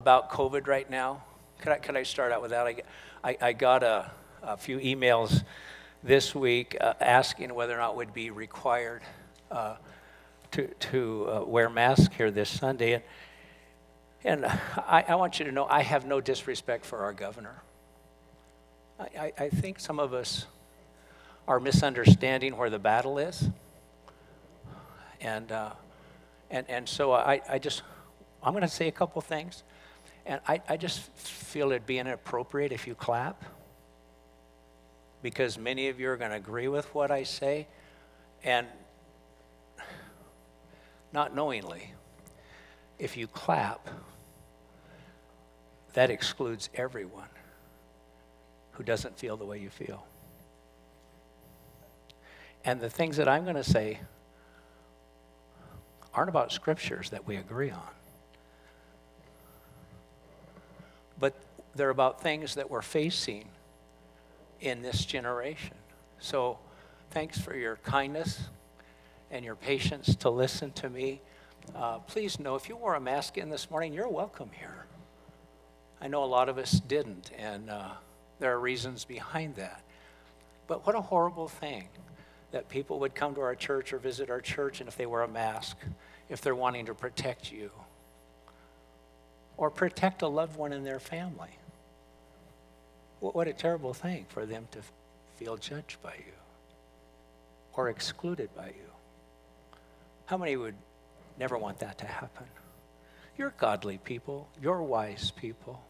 about COVID right now. Could I, could I start out with that? I, I, I got a, a, few emails this week uh, asking whether or not we'd be required uh, to, to uh, wear masks here this Sunday. And, and I, I, want you to know I have no disrespect for our governor. I, I think some of us are misunderstanding where the battle is. And, uh, and, and so I, I just, I'm going to say a couple things. And I, I just feel it'd be inappropriate if you clap because many of you are going to agree with what I say. And not knowingly, if you clap, that excludes everyone who doesn't feel the way you feel. And the things that I'm going to say aren't about scriptures that we agree on. But they're about things that we're facing in this generation. So thanks for your kindness and your patience to listen to me. Uh, please know if you wore a mask in this morning, you're welcome here. I know a lot of us didn't, and uh, there are reasons behind that. But what a horrible thing that people would come to our church or visit our church, and if they wear a mask, if they're wanting to protect you, or protect a loved one in their family. What a terrible thing for them to feel judged by you or excluded by you. How many would never want that to happen? You're godly people, you're wise people.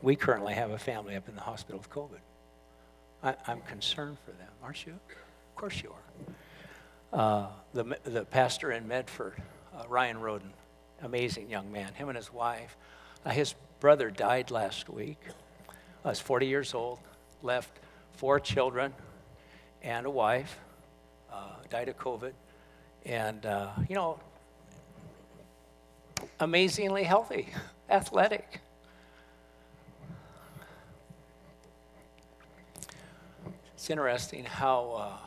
We currently have a family up in the hospital with COVID. I, am concerned for them, aren't you? Of course you are. Uh, the, the pastor in Medford uh, Ryan Roden, amazing young man, him and his wife. Uh, his brother died last week. I was 40 years old, left four children and a wife, uh, died of COVID. And, uh, you know, amazingly healthy, athletic. It's interesting how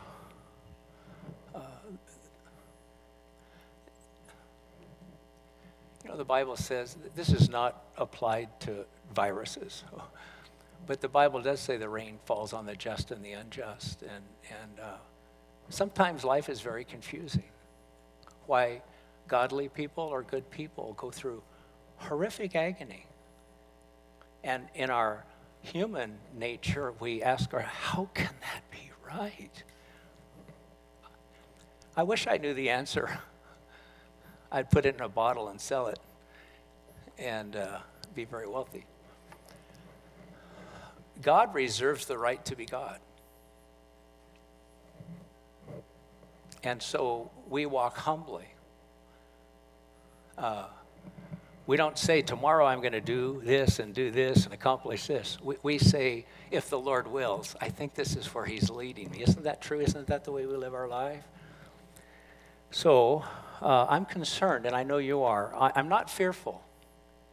You know, the Bible says this is not applied to viruses, but the Bible does say the rain falls on the just and the unjust. And, and uh, sometimes life is very confusing. Why godly people or good people go through horrific agony. And in our human nature, we ask, how can that be right? I wish I knew the answer. I'd put it in a bottle and sell it and uh, be very wealthy. God reserves the right to be God. And so we walk humbly. Uh, we don't say, tomorrow I'm going to do this and do this and accomplish this. We, we, say, if the Lord wills, I think this is where He's leading me. Isn't that true? Isn't that the way we live our life? So uh, I'm concerned, and I know you are. I, I'm not fearful.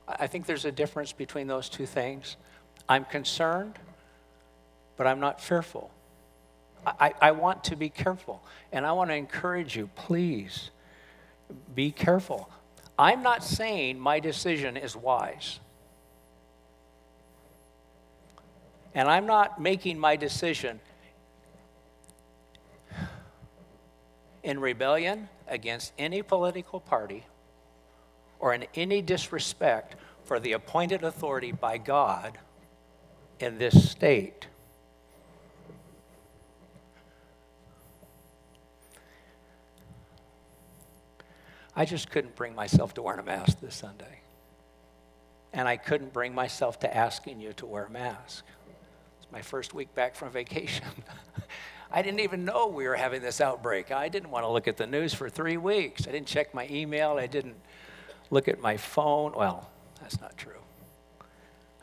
I think there's a difference between those two things. I'm concerned, but I'm not fearful. I, I want to be careful, and I want to encourage you, please be careful. I'm not saying my decision is wise. And I'm not making my decision in rebellion against any political party or in any disrespect for the appointed authority by God in this state. I just couldn't bring myself to wear a mask this Sunday. And I couldn't bring myself to asking you to wear a mask. It's my first week back from vacation. I didn't even know we were having this outbreak. I didn't want to look at the news for three weeks. I didn't check my email. I didn't look at my phone. Well, that's not true.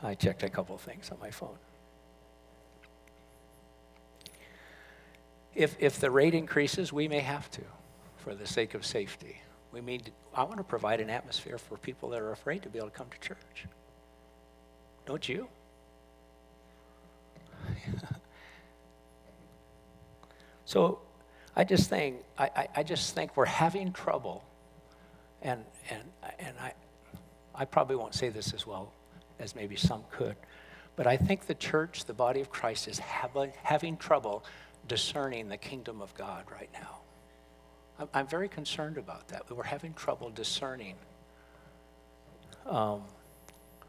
I checked a couple of things on my phone. If, if the rate increases, we may have to for the sake of safety. We mean, I want to provide an atmosphere for people that are afraid to be able to come to church. Don't you? So I just think, I, I, I just think we're having trouble and, and, and I, I probably won't say this as well as maybe some could, but I think the church, the body of Christ, is having, having trouble discerning the kingdom of God right now. I'm, I'm very concerned about that. We're having trouble discerning. Um,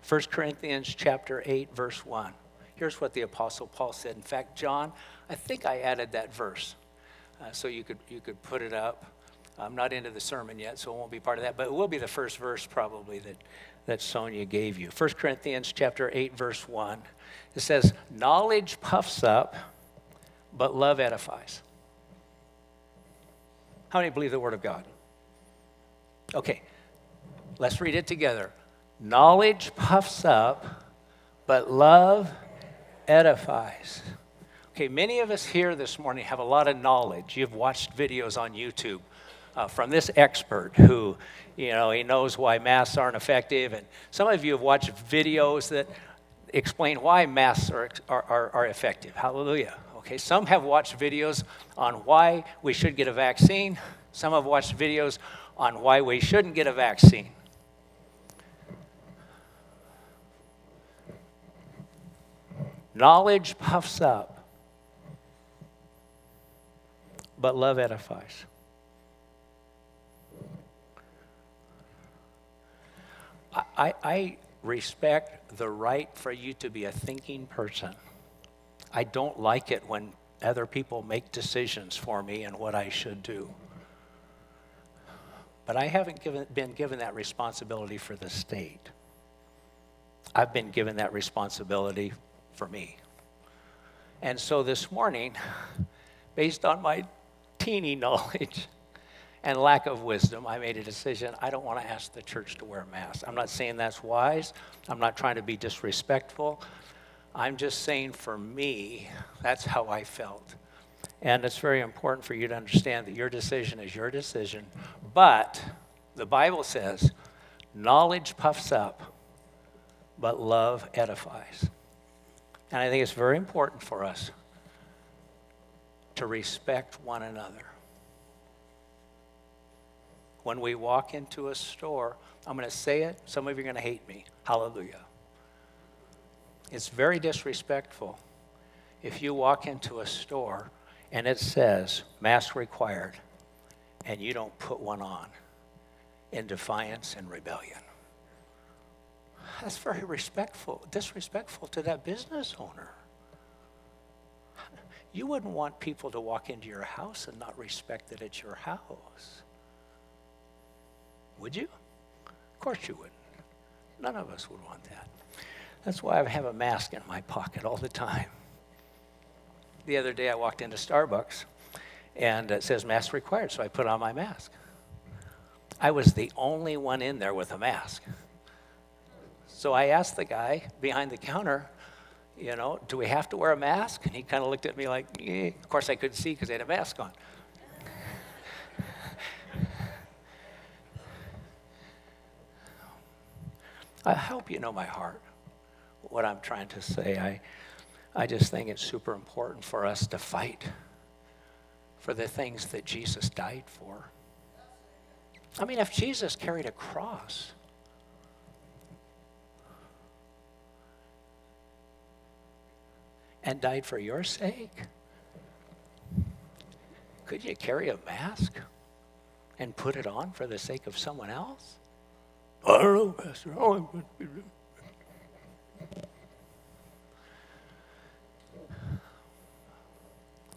1 Corinthians chapter 8, verse 1. Here's what the Apostle Paul said. In fact, John, I think I added that verse uh, so you could, you could put it up. I'm not into the sermon yet, so it won't be part of that, but it will be the first verse probably that, that Sonia gave you. 1 Corinthians chapter 8, verse 1. It says, Knowledge puffs up, but love edifies. How many believe the Word of God? Okay, let's read it together. Knowledge puffs up, but love edifies. Okay, many of us here this morning have a lot of knowledge. You've watched videos on YouTube uh, from this expert who, you know, he knows why masks aren't effective. And some of you have watched videos that explain why masks are, are, are, are effective. Hallelujah. Okay, some have watched videos on why we should get a vaccine. Some have watched videos on why we shouldn't get a vaccine. Knowledge puffs up, but love edifies. I, I respect the right for you to be a thinking person. I don't like it when other people make decisions for me and what I should do. But I haven't given, been given that responsibility for the state. I've been given that responsibility for me. And so this morning, based on my teeny knowledge, and lack of wisdom, I made a decision. I don't want to ask the church to wear masks. I'm not saying that's wise. I'm not trying to be disrespectful. I'm just saying for me, that's how I felt. And it's very important for you to understand that your decision is your decision. But the Bible says, knowledge puffs up, but love edifies. And I think it's very important for us to respect one another when we walk into a store, I'm going to say it, some of you are going to hate me. Hallelujah. It's very disrespectful if you walk into a store and it says mask required and you don't put one on in defiance and rebellion. That's very respectful, disrespectful to that business owner. You wouldn't want people to walk into your house and not respect that it's your house. Would you? Of course you wouldn't. None of us would want that. That's why I have a mask in my pocket all the time. The other day I walked into Starbucks and it says mask required, so I put on my mask. I was the only one in there with a mask. So I asked the guy behind the counter, you know, do we have to wear a mask? And he kind of looked at me like, eh. of course I couldn't see because I had a mask on. I hope you know my heart, what I'm trying to say. I, I just think it's super important for us to fight for the things that Jesus died for. I mean, if Jesus carried a cross, and died for your sake, could you carry a mask and put it on for the sake of someone else? I don't know, Pastor.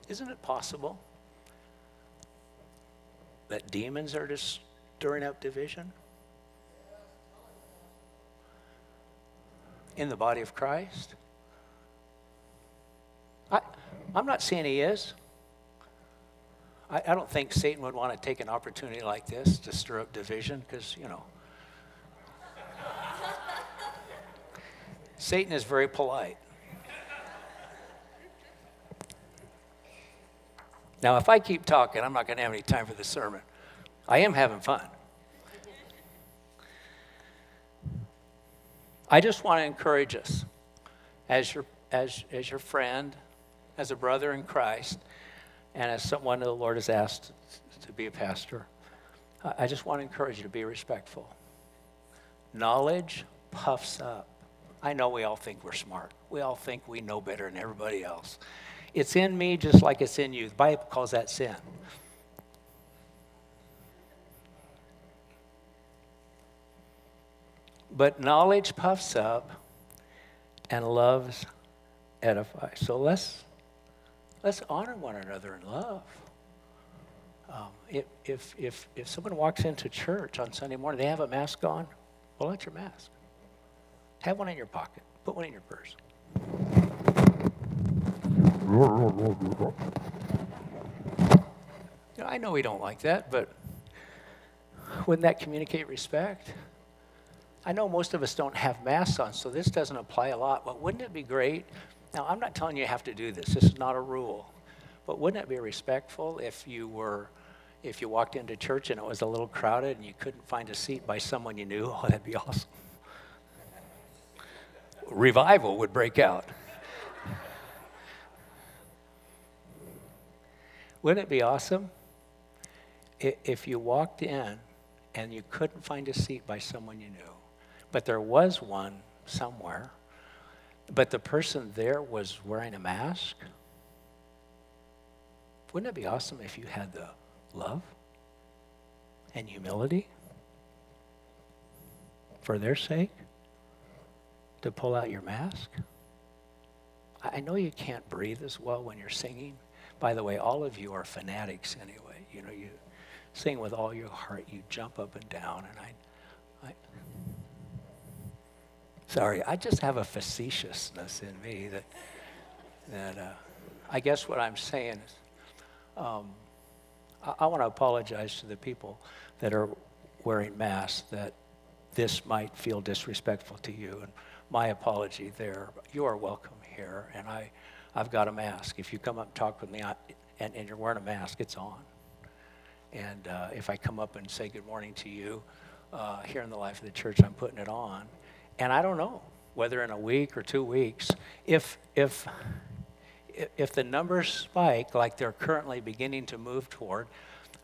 Isn't it possible that demons are just stirring up division? In the body of Christ? I'm not saying he is. I, I don't think Satan would want to take an opportunity like this to stir up division because, you know, Satan is very polite. Now, if I keep talking, I'm not going to have any time for the sermon. I am having fun. I just want to encourage us as your, as, as your friend, as a brother in Christ, and as someone the Lord has asked to be a pastor. I just want to encourage you to be respectful. Knowledge puffs up. I know we all think we're smart. We all think we know better than everybody else. It's in me just like it's in you. The Bible calls that sin. But knowledge puffs up and loves edifies. So let's let's honor one another in love. Um, if, if, if, if someone walks into church on Sunday morning, they have a mask on, pull out your mask. Have one in your pocket. Put one in your purse. You know, I know we don't like that, but wouldn't that communicate respect? I know most of us don't have masks on, so this doesn't apply a lot, but wouldn't it be great? Now, I'm not telling you you have to do this, this is not a rule, but wouldn't it be respectful if you were, if you walked into church and it was a little crowded and you couldn't find a seat by someone you knew? Oh, that'd be awesome. Revival would break out. Wouldn't it be awesome if you walked in and you couldn't find a seat by someone you knew? but there was one somewhere. But the person there was wearing a mask. Wouldn't it be awesome if you had the love and humility for their sake to pull out your mask? I know you can't breathe as well when you're singing. By the way, all of you are fanatics anyway. You know, you sing with all your heart, you jump up and down, and I Sorry, I just have a facetiousness in me that, that uh, I guess what I'm saying is um, I, I want to apologize to the people that are wearing masks that this might feel disrespectful to you. And my apology there. You are welcome here, and I, I've got a mask. If you come up and talk with me I, and, and you're wearing a mask, it's on. And uh, if I come up and say good morning to you uh, here in the life of the church, I'm putting it on. And I don't know whether in a week or two weeks, if, if, if the numbers spike like they're currently beginning to move toward,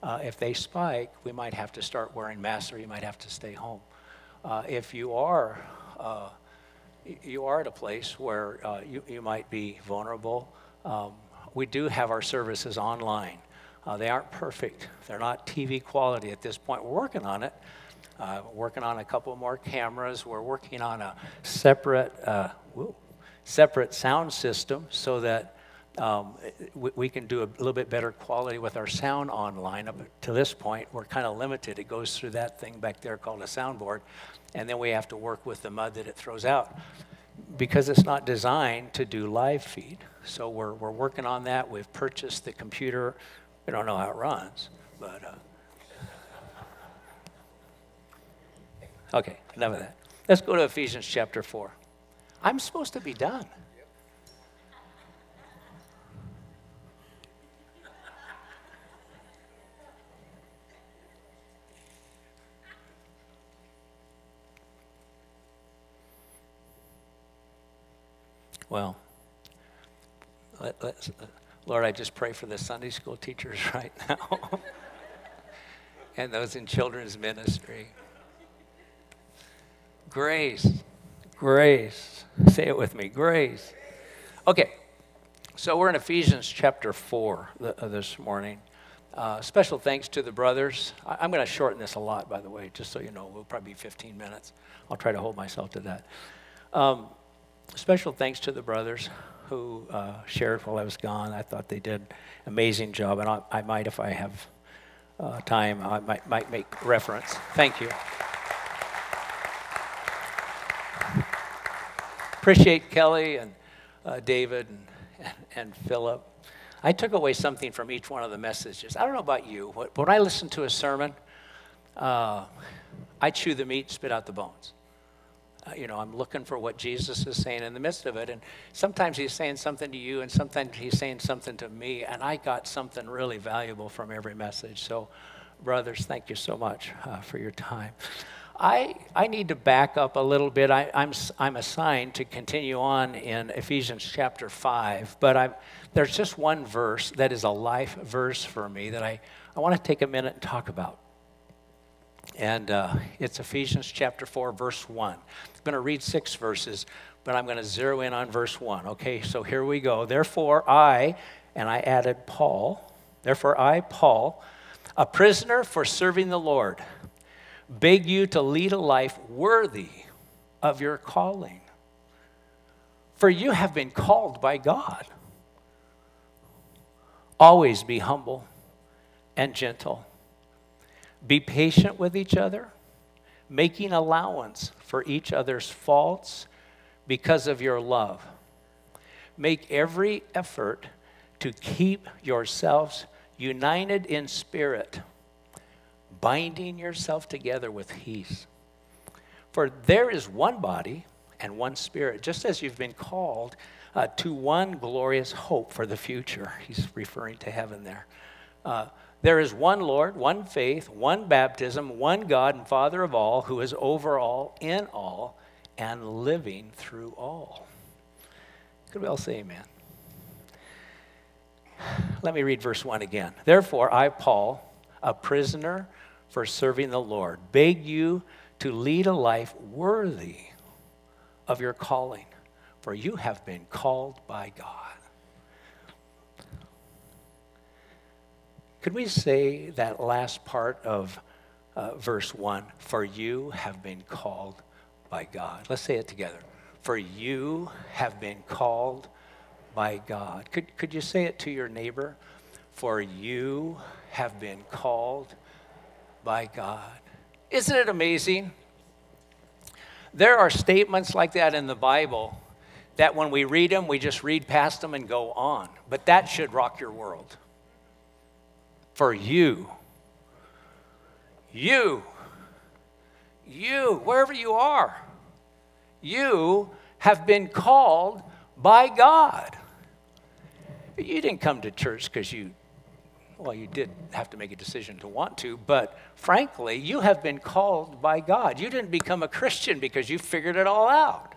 uh, if they spike, we might have to start wearing masks or you might have to stay home. Uh, if you are, uh, you are at a place where uh, you, you might be vulnerable, um, we do have our services online. Uh, they aren't perfect. They're not TV quality at this point. We're working on it. Uh, working on a couple more cameras. We're working on a separate, uh, separate sound system so that um, we, we, can do a little bit better quality with our sound online. Up to this point, we're kind of limited. It goes through that thing back there called a soundboard, and then we have to work with the mud that it throws out because it's not designed to do live feed. So we're, we're working on that. We've purchased the computer. We don't know how it runs, but uh, Okay, enough of that. Let's go to Ephesians chapter 4. I'm supposed to be done. Well, let, Lord, I just pray for the Sunday school teachers right now and those in children's ministry. Grace. Grace. Say it with me grace. Okay, so we're in Ephesians chapter 4 uh, this morning. Uh, special thanks to the brothers. I, am going to shorten this a lot, by the way, just so you know. We'll probably be 15 minutes. I'll try to hold myself to that. Um, special thanks to the brothers who uh, shared while I was gone. I thought they did an amazing job, and I, I might, if I have uh, time, I might, might make reference. Thank you. Appreciate Kelly and uh, David and, and, and, Philip. I took away something from each one of the messages. I don't know about you. But when I listen to a sermon, uh, I chew the meat, spit out the bones. Uh, you know, I'm looking for what Jesus is saying in the midst of it. And sometimes he's saying something to you, and sometimes he's saying something to me. And I got something really valuable from every message. So, brothers, thank you so much uh, for your time. I, I need to back up a little bit. I, I'm, I'm assigned to continue on in Ephesians chapter 5, but I'm, there's just one verse that is a life verse for me that I, I want to take a minute and talk about. And uh, it's Ephesians chapter 4, verse 1. I'm going to read six verses, but I'm going to zero in on verse 1. Okay, so here we go. Therefore, I, and I added Paul, therefore, I, Paul, a prisoner for serving the Lord, beg you to lead a life worthy of your calling. For you have been called by God. Always be humble and gentle. Be patient with each other, making allowance for each other's faults because of your love. Make every effort to keep yourselves united in spirit, binding yourself together with peace. For there is one body and one spirit, just as you've been called uh, to one glorious hope for the future. He's referring to heaven there. Uh, there is one Lord, one faith, one baptism, one God and Father of all, who is over all, in all, and living through all. Could we all say amen? Let me read verse 1 again. Therefore, I, Paul, a prisoner for serving the Lord, beg you to lead a life worthy of your calling, for you have been called by God. Could we say that last part of uh, verse 1? For you have been called by God. Let's say it together. For you have been called by God. Could, could you say it to your neighbor? For you have been called by God. Isn't it amazing? There are statements like that in the Bible that when we read them, we just read past them and go on. But that should rock your world. For you, you, you, wherever you are, you have been called by God. You didn't come to church because you well, you did have to make a decision to want to, but frankly, you have been called by God. You didn't become a Christian because you figured it all out.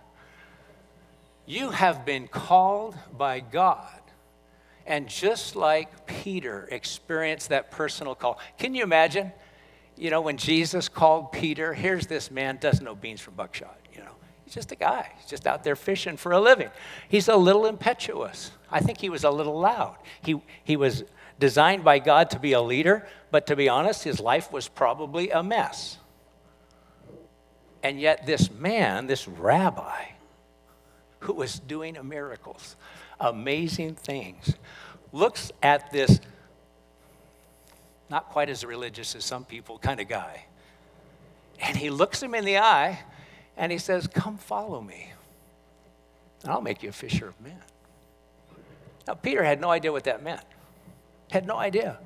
You have been called by God. And just like Peter experienced that personal call, can you imagine? You know, when Jesus called Peter, here's this man, doesn't know beans from buckshot, you know. He's just a guy. He's just out there fishing for a living. He's a little impetuous. I think he was a little loud. He, he was designed by God to be a leader, but to be honest, his life was probably a mess. And yet, this man, this rabbi, who was doing miracles, amazing things, looks at this not quite as religious as some people kind of guy. And he looks him in the eye and he says, Come follow me, and I'll make you a fisher of men. Now, Peter had no idea what that meant. Had no idea.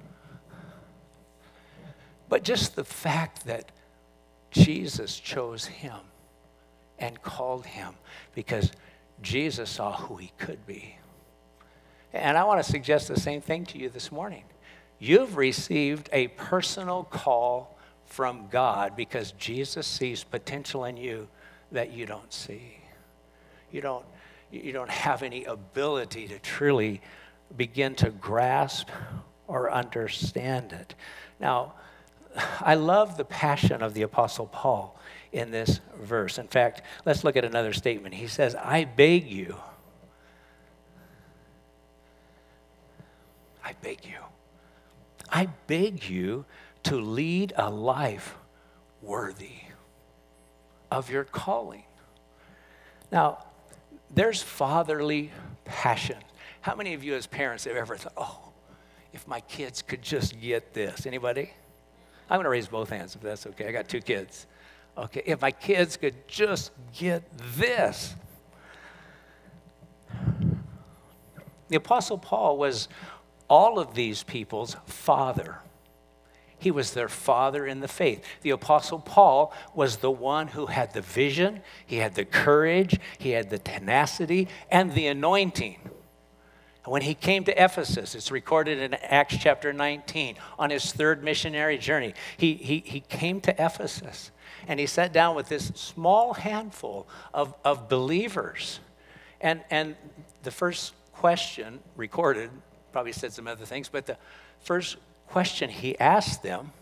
But just the fact that Jesus chose him and called him because Jesus saw who he could be. And I want to suggest the same thing to you this morning. You've received a personal call from God because Jesus sees potential in you that you don't see. You don't, you don't have any ability to truly begin to grasp or understand it. Now, I love the passion of the Apostle Paul in this verse. In fact, let's look at another statement. He says, I beg you, I beg you, I beg you to lead a life worthy of your calling. Now, there's fatherly passion how many of you as parents have ever thought, oh, if my kids could just get this? Anybody? I'm going to raise both hands if that's okay. I got two kids. Okay, if my kids could just get this. The Apostle Paul was all of these people's father. He was their father in the faith. The Apostle Paul was the one who had the vision, he had the courage, he had the tenacity, and the anointing when he came to Ephesus, it's recorded in Acts chapter 19, on his third missionary journey, he, he, he came to Ephesus and he sat down with this small handful of, of believers. And, and the first question recorded, probably said some other things, but the first question he asked them,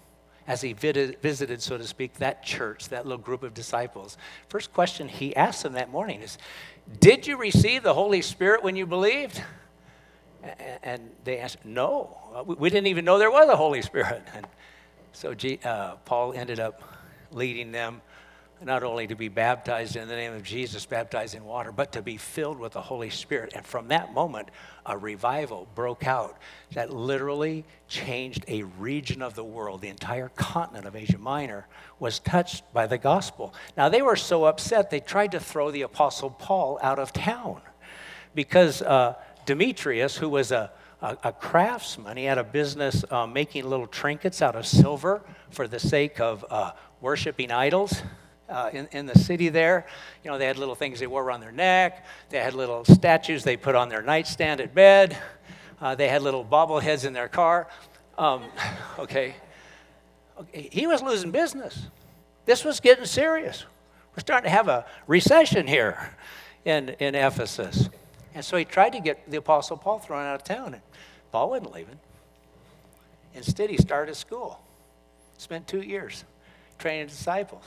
as he visited, so to speak, that church, that little group of disciples. First question he asked them that morning is Did you receive the Holy Spirit when you believed? And they asked, No, we didn't even know there was a Holy Spirit. And so uh, Paul ended up leading them not only to be baptized in the name of Jesus, baptized in water, but to be filled with the Holy Spirit. And from that moment, a revival broke out that literally changed a region of the world. The entire continent of Asia Minor was touched by the gospel. Now, they were so upset, they tried to throw the Apostle Paul out of town because uh, Demetrius, who was a a, a, craftsman. He had a business uh, making little trinkets out of silver for the sake of uh, worshiping idols uh, in, in the city there. You know, they had little things they wore around their neck, they had little statues they put on their nightstand at bed, uh, they had little bobbleheads in their car. Um, okay. okay. He was losing business. This was getting serious. We're starting to have a recession here in, in Ephesus. And so he tried to get the Apostle Paul thrown out of town. And Paul wasn't leaving. Instead, he started a school, spent two years training disciples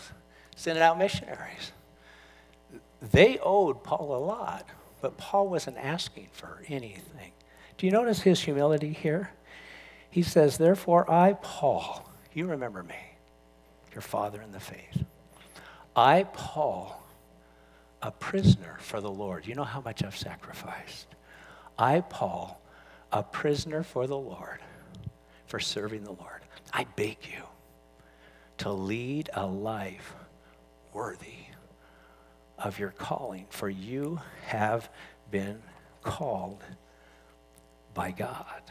sending out missionaries. They owed Paul a lot, but Paul wasn't asking for anything. Do you notice his humility here? He says, Therefore, I, Paul, you remember me, your father in the faith. I, Paul, a prisoner for the Lord. You know how much I've sacrificed. I, Paul, a prisoner for the Lord, for serving the Lord. I beg you to lead a life worthy of your calling, for you have been called by God.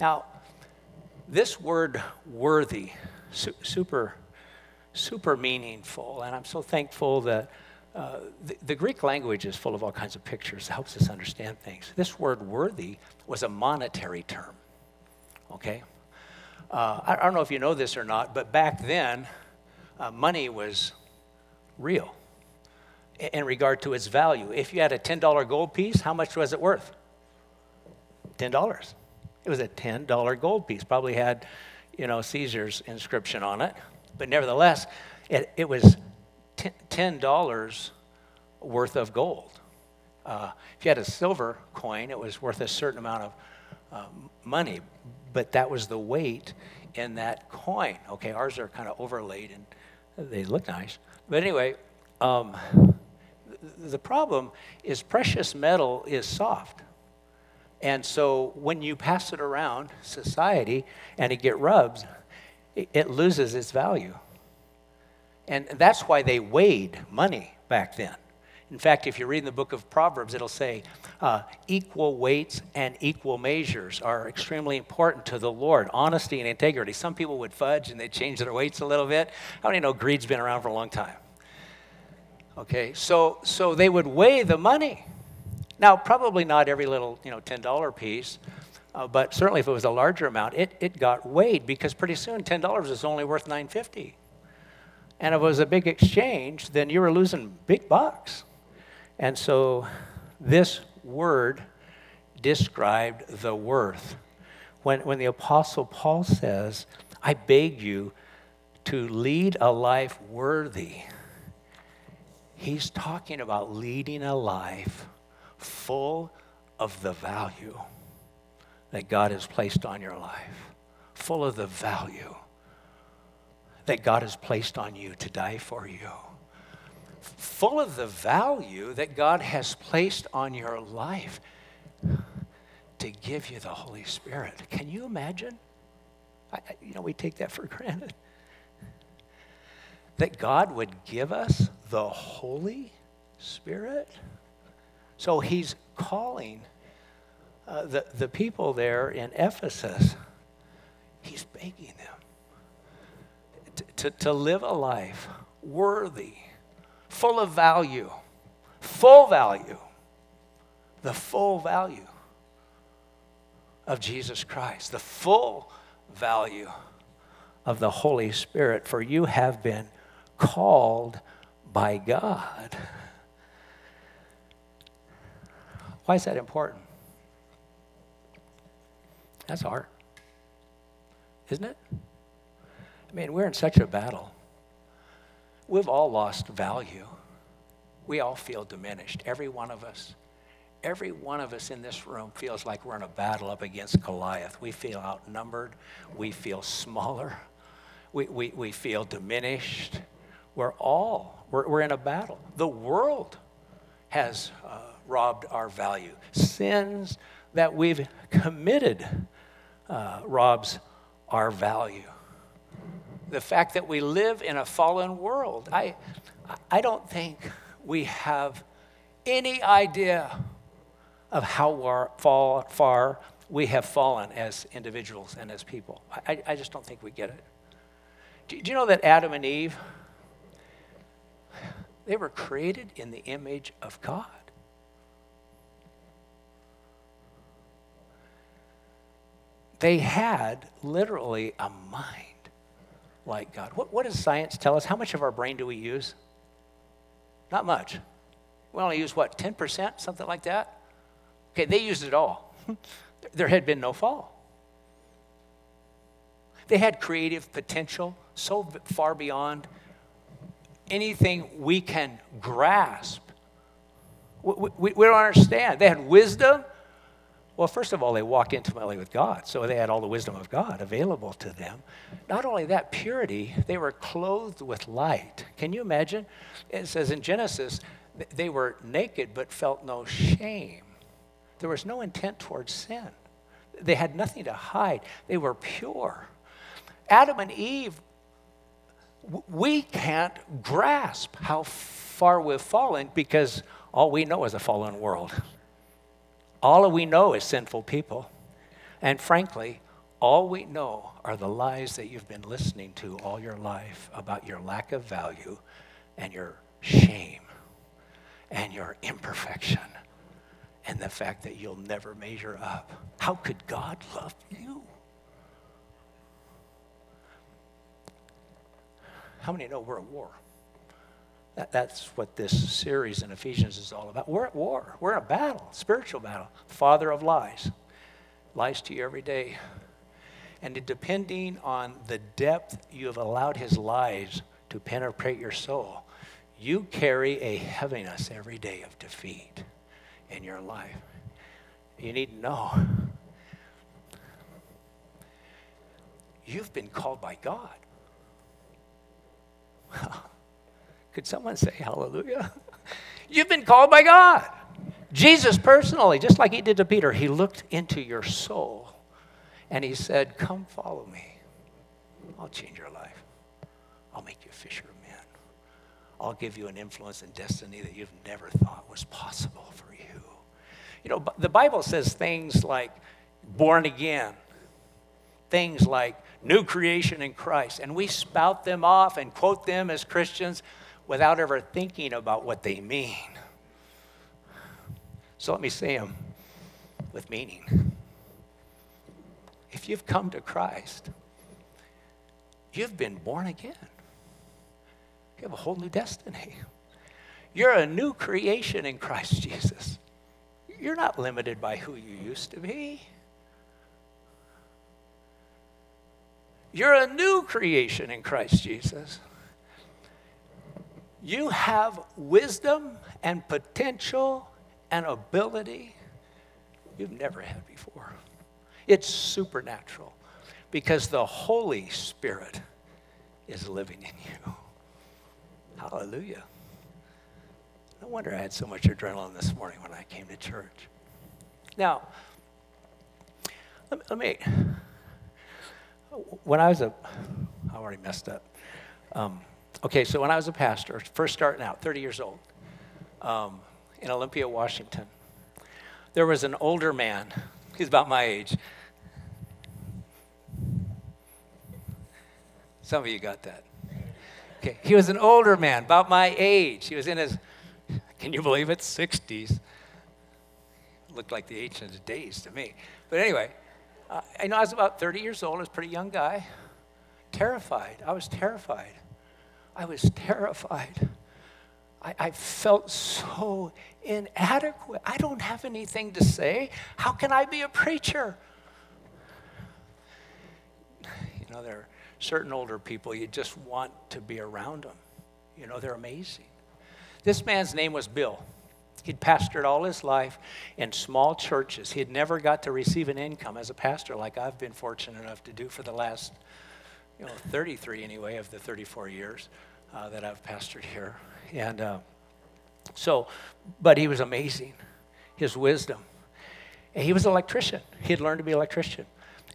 Now, this word worthy, su- super, super meaningful, and I'm so thankful that uh, the, the, Greek language is full of all kinds of pictures, helps us understand things. This word worthy was a monetary term, okay? Uh, I, I don't know if you know this or not, but back then, uh, money was real in regard to its value. If you had a $10 gold piece, how much was it worth? $10. It was a $10 gold piece. Probably had, you know, Caesar's inscription on it. But nevertheless, it, it was $10 worth of gold. Uh, if you had a silver coin, it was worth a certain amount of uh, money, but that was the weight in that coin. Okay, ours are kind of overlaid and they look nice. But anyway, um, the problem is precious metal is soft. And so when you pass it around society and it get rubbed, it loses its value. And that's why they weighed money back then. In fact, if you read in the book of Proverbs, it'll say uh, equal weights and equal measures are extremely important to the Lord. Honesty and integrity. Some people would fudge and they'd change their weights a little bit. How many know greed's been around for a long time? Okay, so so they would weigh the money. Now, probably not every little you know ten dollar piece, uh, but certainly if it was a larger amount, it it got weighed because pretty soon ten dollars is only worth nine fifty. And if it was a big exchange, then you were losing big bucks. And so this word described the worth. When, when the Apostle Paul says, I beg you to lead a life worthy, he's talking about leading a life full of the value that God has placed on your life, full of the value that God has placed on you to die for you full of the value that God has placed on your life to give you the Holy Spirit. Can you imagine? I, you know, we take that for granted. That God would give us the Holy Spirit. So he's calling uh, the, the people there in Ephesus, he's begging them to, to, live a life worthy full of value, full value, the full value of Jesus Christ, the full value of the Holy Spirit, for you have been called by God. Why is that important? That's hard, isn't it? I mean, we're in such a battle. We've all lost value. We all feel diminished, every one of us. Every one of us in this room feels like we're in a battle up against Goliath. We feel outnumbered. We feel smaller. We, we, we feel diminished. We're all, we're, we're in a battle. The world has uh, robbed our value. Sins that we've committed uh, robs our value. The fact that we live in a fallen world, I, I don't think we have any idea of how far, far we have fallen as individuals and as people. I, I just don't think we get it. Do, do you know that Adam and Eve, they were created in the image of God? They had literally a mind like God. What, what does science tell us? How much of our brain do we use? Not much. We only use what, 10%, something like that? Okay, they used it all. there had been no fall. They had creative potential so far beyond anything we can grasp. We, we, we, don't understand. They had wisdom. Well, first of all, they walked intimately with God, so they had all the wisdom of God available to them. Not only that, purity, they were clothed with light. Can you imagine? It says in Genesis, they were naked but felt no shame. There was no intent towards sin. They had nothing to hide. They were pure. Adam and Eve, we can't grasp how far we've fallen because all we know is a fallen world. All we know is sinful people. And frankly, all we know are the lies that you've been listening to all your life about your lack of value and your shame and your imperfection and the fact that you'll never measure up. How could God love you? How many know we're at war? That, that's what this series in Ephesians is all about. We're at war. We're in a battle, spiritual battle. Father of lies. Lies to you every day. And depending on the depth you have allowed his lies to penetrate your soul, you carry a heaviness every day of defeat in your life. You need to know you've been called by God. Could someone say hallelujah? You've been called by God. Jesus personally, just like he did to Peter, he looked into your soul and he said, Come follow me. I'll change your life. I'll make you a fisher of men. I'll give you an influence and destiny that you've never thought was possible for you You know, the Bible says things like born again, things like new creation in Christ, and we spout them off and quote them as Christians without ever thinking about what they mean. So let me say them with meaning. If you've come to Christ, you've been born again. You have a whole new destiny. You're a new creation in Christ Jesus. You're not limited by who you used to be. You're a new creation in Christ Jesus. You have wisdom and potential and ability you've never had before. It's supernatural because the Holy Spirit is living in you. Hallelujah. No wonder I had so much adrenaline this morning when I came to church. Now, let me, when I was a, I already messed up. Um, okay, so when I was a pastor, first starting out, 30 years old, um, in Olympia, Washington, there was an older man, he's about my age. Some of you got that. Okay, he was an older man, about my age. He was in his can you believe it? 60s. Looked like the ancient days to me. But anyway, uh, I know I was about 30 years old. I was a pretty young guy. Terrified. I was terrified. I was terrified. I, I felt so inadequate. I don't have anything to say. How can I be a preacher? You know, there are certain older people, you just want to be around them. You know, they're amazing. This man's name was Bill. He'd pastored all his life in small churches. He had never got to receive an income as a pastor like I've been fortunate enough to do for the last, you know, 33 anyway of the 34 years uh, that I've pastored here. And uh, so, but he was amazing, his wisdom. And he was an electrician. He had learned to be an electrician.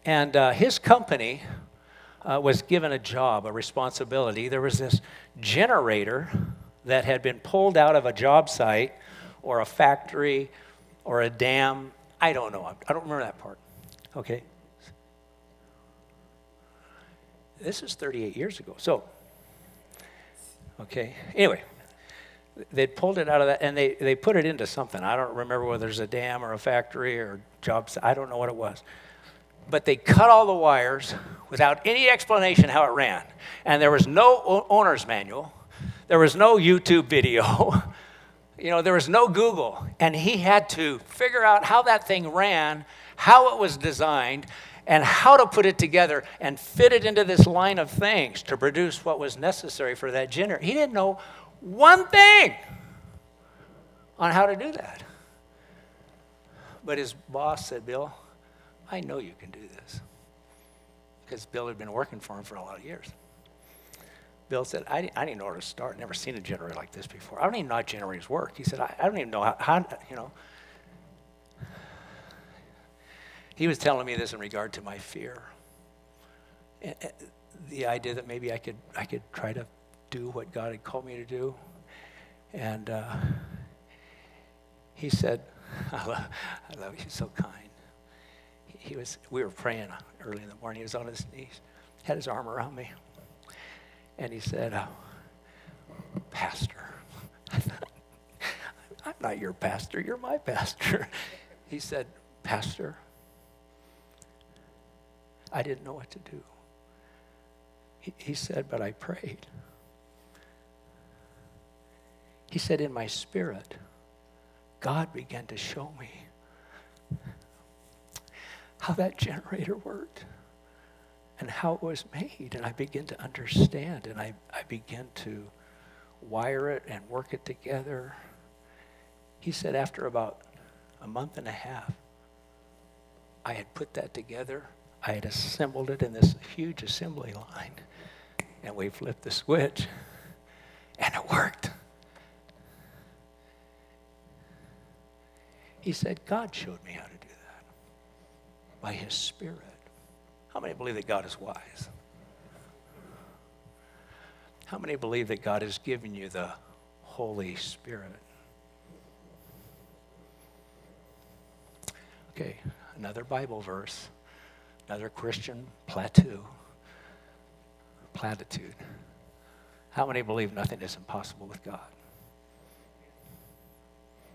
And uh, his company uh, was given a job, a responsibility. There was this generator that had been pulled out of a job site or a factory or a dam. I don't know. I don't remember that part. Okay. This is 38 years ago. So, okay. Anyway, they pulled it out of that and they, they put it into something. I don't remember whether there's a dam or a factory or jobs. I don't know what it was. But they cut all the wires without any explanation how it ran. And there was no owner's manual. There was no YouTube video. you know, there was no Google. And he had to figure out how that thing ran, how it was designed, and how to put it together and fit it into this line of things to produce what was necessary for that generator. He didn't know one thing on how to do that. But his boss said, Bill, I know you can do this. Because Bill had been working for him for a lot of years. Bill said, I didn't, I didn't know where to start. Never seen a generator like this before. I don't even know how generators work. He said, I, I don't even know how, how, you know. He was telling me this in regard to my fear. The idea that maybe I could, I could try to do what God had called me to do. And uh, he said, I love, I love you, so kind. He, was, we were praying early in the morning. He was on his knees, had his arm around me. And he said, uh, Pastor, I'm not your pastor, you're my pastor. He said, Pastor, I didn't know what to do. He, he said, but I prayed. He said, in my spirit, God began to show me how that generator worked and how it was made. And I began to understand and I, I began to wire it and work it together. He said, after about a month and a half, I had put that together. I had assembled it in this huge assembly line. And we flipped the switch, and it worked. He said, God showed me how to do that by His Spirit. How many believe that God is wise? How many believe that God has given you the Holy Spirit? Okay, another Bible verse, another Christian plateau, platitude. How many believe nothing is impossible with God?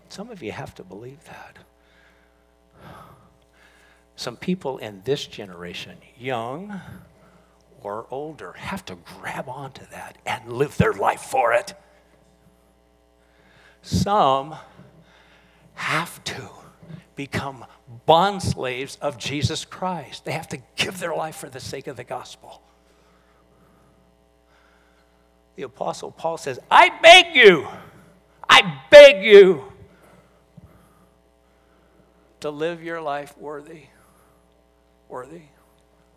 Some of you have to believe that some people in this generation, young or older, have to grab onto that and live their life for it. Some have to become bond slaves of Jesus Christ. They have to give their life for the sake of the gospel. The Apostle Paul says, I beg you, I beg you to live your life worthy worthy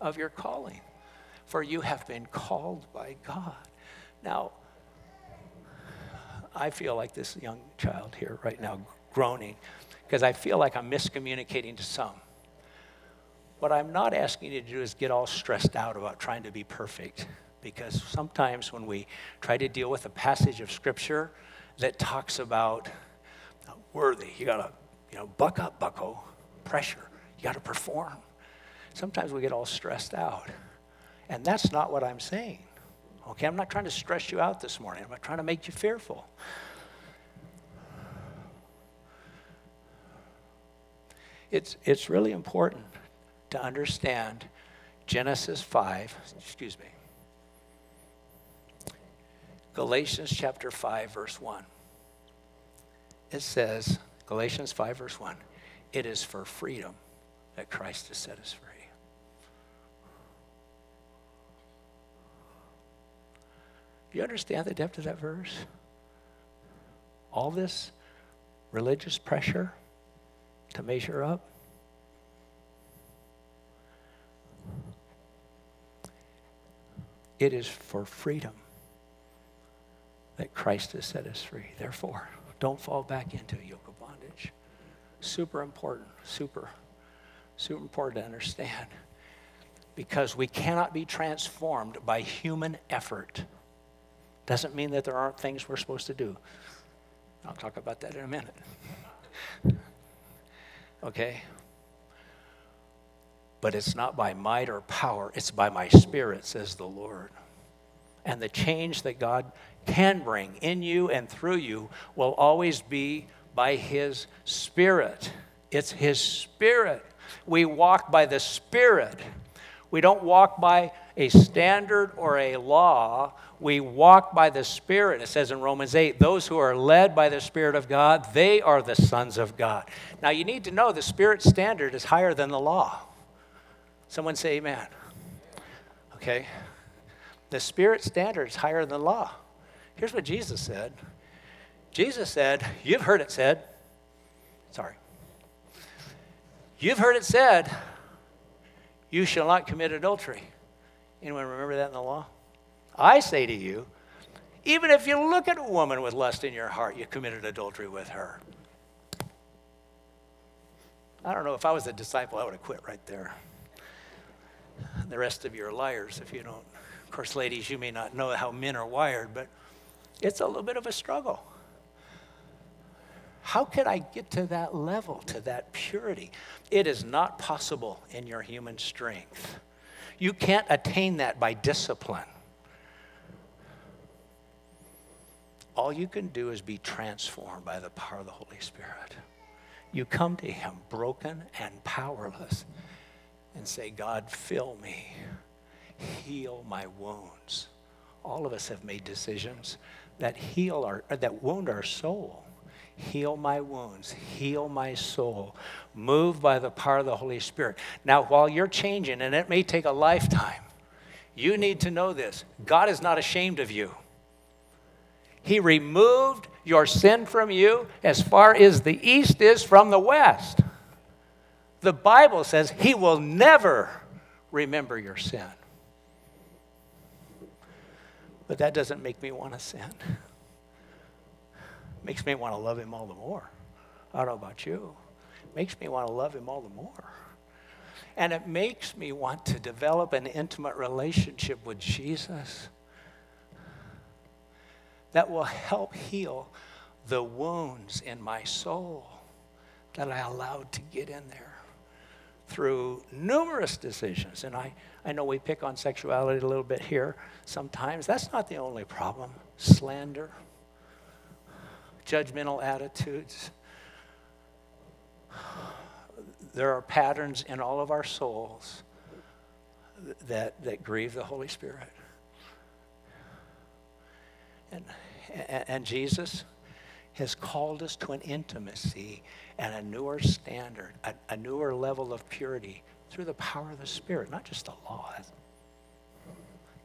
of your calling, for you have been called by God. Now, I feel like this young child here right now groaning because I feel like I'm miscommunicating to some. What I'm not asking you to do is get all stressed out about trying to be perfect because sometimes when we try to deal with a passage of scripture that talks about uh, worthy, you got to, you know, buck up, bucko, pressure. You got to perform sometimes we get all stressed out. And that's not what I'm saying. Okay, I'm not trying to stress you out this morning. I'm not trying to make you fearful. It's, it's really important to understand Genesis 5, excuse me, Galatians chapter 5, verse 1. It says, Galatians 5, verse 1, it is for freedom that Christ has set us free. Do you understand the depth of that verse? All this religious pressure to measure up. It is for freedom that Christ has set us free. Therefore, don't fall back into a yoke of bondage. Super important, super, super important to understand. Because we cannot be transformed by human effort. Doesn't mean that there aren't things we're supposed to do. I'll talk about that in a minute. Okay? But it's not by might or power, it's by my spirit, says the Lord. And the change that God can bring in you and through you will always be by His Spirit. It's His Spirit. We walk by the Spirit. We don't walk by a standard or a law. We walk by the Spirit. It says in Romans 8, those who are led by the Spirit of God, they are the sons of God. Now, you need to know the Spirit standard is higher than the law. Someone say amen. Okay? The Spirit standard is higher than the law. Here's what Jesus said Jesus said, You've heard it said, sorry, you've heard it said, you shall not commit adultery. Anyone remember that in the law? I say to you, even if you look at a woman with lust in your heart, you committed adultery with her. I don't know if I was a disciple, I would have quit right there. The rest of you are liars if you don't. Of course, ladies, you may not know how men are wired, but it's a little bit of a struggle. How could I get to that level, to that purity? It is not possible in your human strength. You can't attain that by discipline. All you can do is be transformed by the power of the Holy Spirit. You come to Him broken and powerless and say, God, fill me, heal my wounds. All of us have made decisions that heal our, uh, that wound our soul. Heal my wounds, heal my soul, Move by the power of the Holy Spirit. Now, while you're changing, and it may take a lifetime, you need to know this God is not ashamed of you. He removed your sin from you as far as the east is from the west. The Bible says He will never remember your sin. But that doesn't make me want to sin. It Makes me want to love him all the more. I don't know about you. It Makes me want to love him all the more. And it makes me want to develop an intimate relationship with Jesus that will help heal the wounds in my soul that I allowed to get in there through numerous decisions. And I, I know we pick on sexuality a little bit here sometimes. That's not the only problem. Slander, judgmental attitudes. There are patterns in all of our souls that, that grieve the Holy Spirit. And, and Jesus has called us to an intimacy and a newer standard, a, a newer level of purity through the power of the Spirit, not just the law,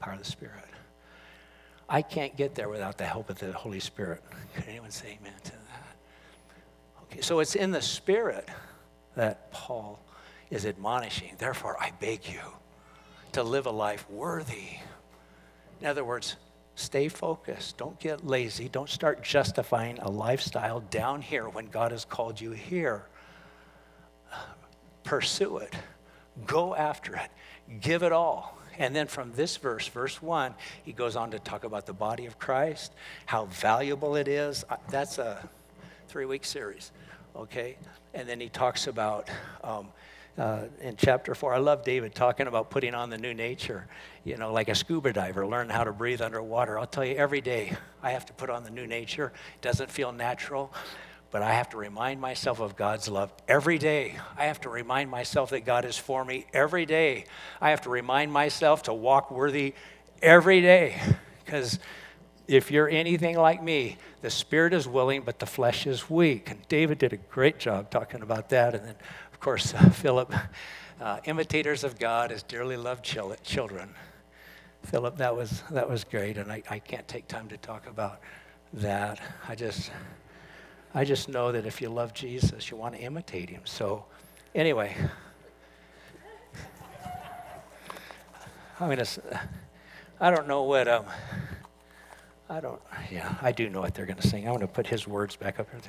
power of the Spirit. I can't get there without the help of the Holy Spirit. Can anyone say amen to that? Okay, so it's in the Spirit that Paul is admonishing. Therefore, I beg you to live a life worthy. In other words, Stay focused. Don't get lazy. Don't start justifying a lifestyle down here when God has called you here. Pursue it. Go after it. Give it all. And then from this verse, verse 1, he goes on to talk about the body of Christ, how valuable it is. That's a three week series, okay? And then he talks about um, uh, in chapter four. I love David talking about putting on the new nature, you know, like a scuba diver, learn how to breathe underwater. I'll tell you, every day I have to put on the new nature. It doesn't feel natural, but I have to remind myself of God's love every day. I have to remind myself that God is for me every day. I have to remind myself to walk worthy every day because if you're anything like me, the spirit is willing, but the flesh is weak. And David did a great job talking about that. And then course, Philip, uh, imitators of God as dearly loved children. Philip, that was, that was great, and I, I can't take time to talk about that. I just, I just know that if you love Jesus, you want to imitate him. So, anyway, I'm going to, I don't know what, um, I don't, yeah, I do know what they're going to sing. I'm going to put his words back up here.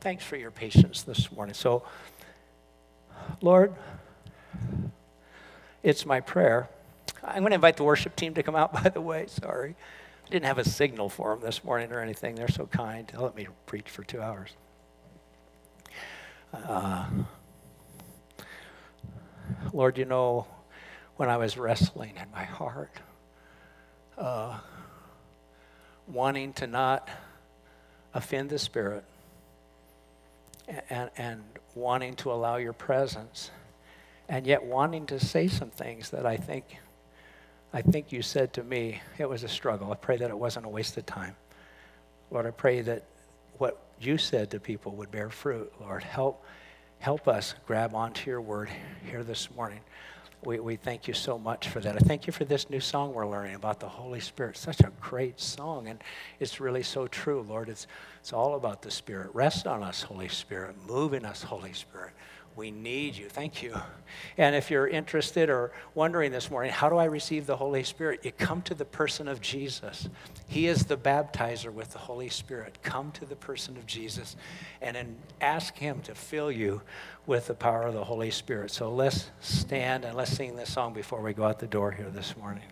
Thanks for your patience this morning. So, Lord, it's my prayer. I'm going to invite the worship team to come out, by the way. Sorry. I didn't have a signal for them this morning or anything. They're so kind. They let me preach for two hours. Uh, Lord, you know, when I was wrestling in my heart, uh, wanting to not offend the Spirit and, and wanting to allow your presence and yet wanting to say some things that I think I think you said to me it was a struggle. I pray that it wasn't a waste of time. Lord, I pray that what you said to people would bear fruit. Lord, help help us grab onto your word here this morning. We, we thank you so much for that. I thank you for this new song we're learning about the Holy Spirit. Such a great song, and it's really so true, Lord. It's, it's all about the Spirit. Rest on us, Holy Spirit. Move in us, Holy Spirit. We need you. Thank you. And if you're interested or wondering this morning, how do I receive the Holy Spirit? You come to the person of Jesus. He is the baptizer with the Holy Spirit. Come to the person of Jesus and then ask Him to fill you with the power of the Holy Spirit. So let's stand and let's sing this song before we go out the door here this morning.